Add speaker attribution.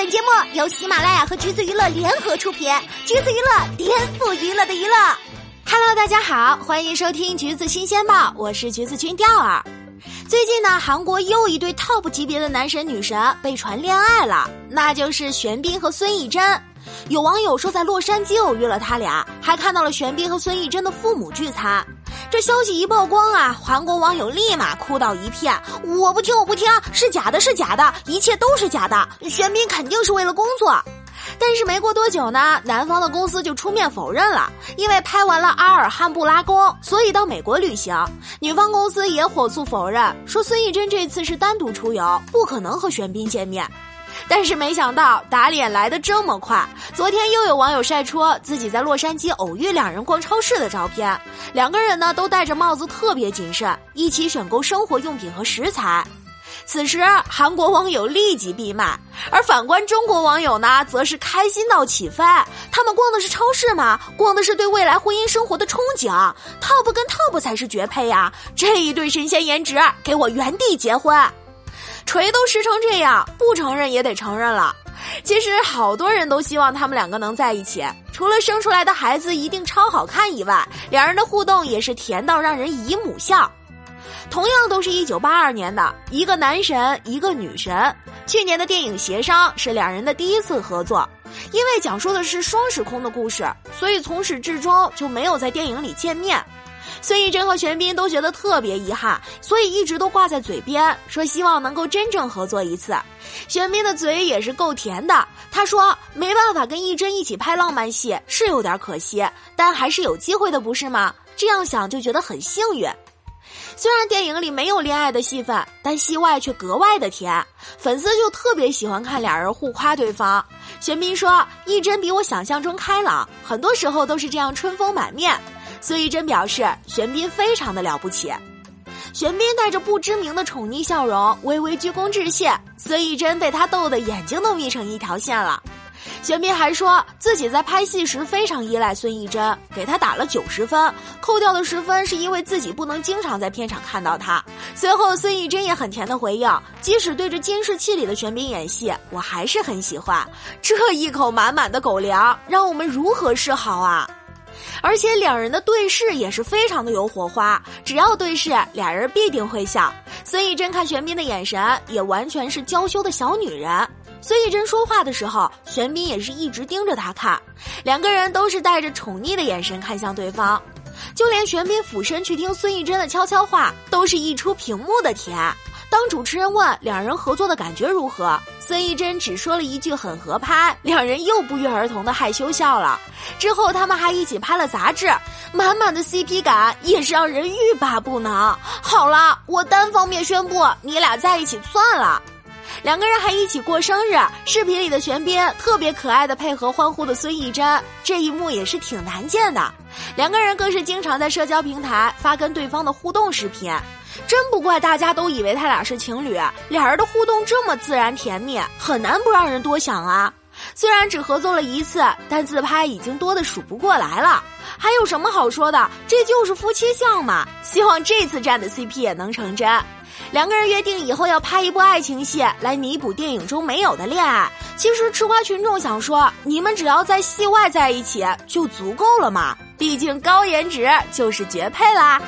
Speaker 1: 本节目由喜马拉雅和橘子娱乐联合出品，橘子娱乐颠覆娱乐的娱乐。Hello，大家好，欢迎收听橘子新鲜报，我是橘子君钓儿。最近呢，韩国又一对 TOP 级别的男神女神被传恋爱了，那就是玄彬和孙艺珍。有网友说在洛杉矶偶遇了他俩，还看到了玄彬和孙艺珍的父母聚餐。这消息一曝光啊，韩国网友立马哭到一片。我不听，我不听，是假的，是假的，一切都是假的。玄彬肯定是为了工作。但是没过多久呢，男方的公司就出面否认了，因为拍完了《阿尔汉布拉宫》，所以到美国旅行。女方公司也火速否认，说孙艺珍这次是单独出游，不可能和玄彬见面。但是没想到打脸来的这么快，昨天又有网友晒出自己在洛杉矶偶遇两人逛超市的照片，两个人呢都戴着帽子，特别谨慎，一起选购生活用品和食材。此时韩国网友立即闭麦，而反观中国网友呢，则是开心到起飞。他们逛的是超市吗？逛的是对未来婚姻生活的憧憬。Top 跟 Top 才是绝配呀！这一对神仙颜值，给我原地结婚。锤都湿成这样，不承认也得承认了。其实好多人都希望他们两个能在一起，除了生出来的孩子一定超好看以外，两人的互动也是甜到让人姨母笑。同样都是一九八二年的一个男神，一个女神。去年的电影《协商》是两人的第一次合作，因为讲述的是双时空的故事，所以从始至终就没有在电影里见面。孙艺珍和玄彬都觉得特别遗憾，所以一直都挂在嘴边，说希望能够真正合作一次。玄彬的嘴也是够甜的，他说没办法跟艺珍一起拍浪漫戏，是有点可惜，但还是有机会的，不是吗？这样想就觉得很幸运。虽然电影里没有恋爱的戏份，但戏外却格外的甜，粉丝就特别喜欢看俩人互夸对方。玄彬说，艺珍比我想象中开朗，很多时候都是这样春风满面。孙艺珍表示，玄彬非常的了不起。玄彬带着不知名的宠溺笑容，微微鞠躬致谢。孙艺珍被他逗得眼睛都眯成一条线了。玄彬还说自己在拍戏时非常依赖孙艺珍，给他打了九十分，扣掉的十分是因为自己不能经常在片场看到他。随后，孙艺珍也很甜的回应：“即使对着监视器里的玄彬演戏，我还是很喜欢。”这一口满满的狗粮，让我们如何是好啊？而且两人的对视也是非常的有火花，只要对视，俩人必定会笑。孙艺珍看玄彬的眼神也完全是娇羞的小女人。孙艺珍说话的时候，玄彬也是一直盯着她看，两个人都是带着宠溺的眼神看向对方，就连玄彬俯身去听孙艺珍的悄悄话，都是一出屏幕的甜。当主持人问两人合作的感觉如何，孙艺珍只说了一句很合拍，两人又不约而同的害羞笑了。之后他们还一起拍了杂志，满满的 CP 感也是让人欲罢不能。好了，我单方面宣布你俩在一起算了。两个人还一起过生日，视频里的玄彬特别可爱的配合欢呼的孙艺珍，这一幕也是挺难见的。两个人更是经常在社交平台发跟对方的互动视频。真不怪大家都以为他俩是情侣，俩人的互动这么自然甜蜜，很难不让人多想啊。虽然只合作了一次，但自拍已经多的数不过来了。还有什么好说的？这就是夫妻相嘛。希望这次站的 CP 也能成真。两个人约定以后要拍一部爱情戏，来弥补电影中没有的恋爱。其实吃瓜群众想说，你们只要在戏外在一起就足够了嘛。毕竟高颜值就是绝配啦。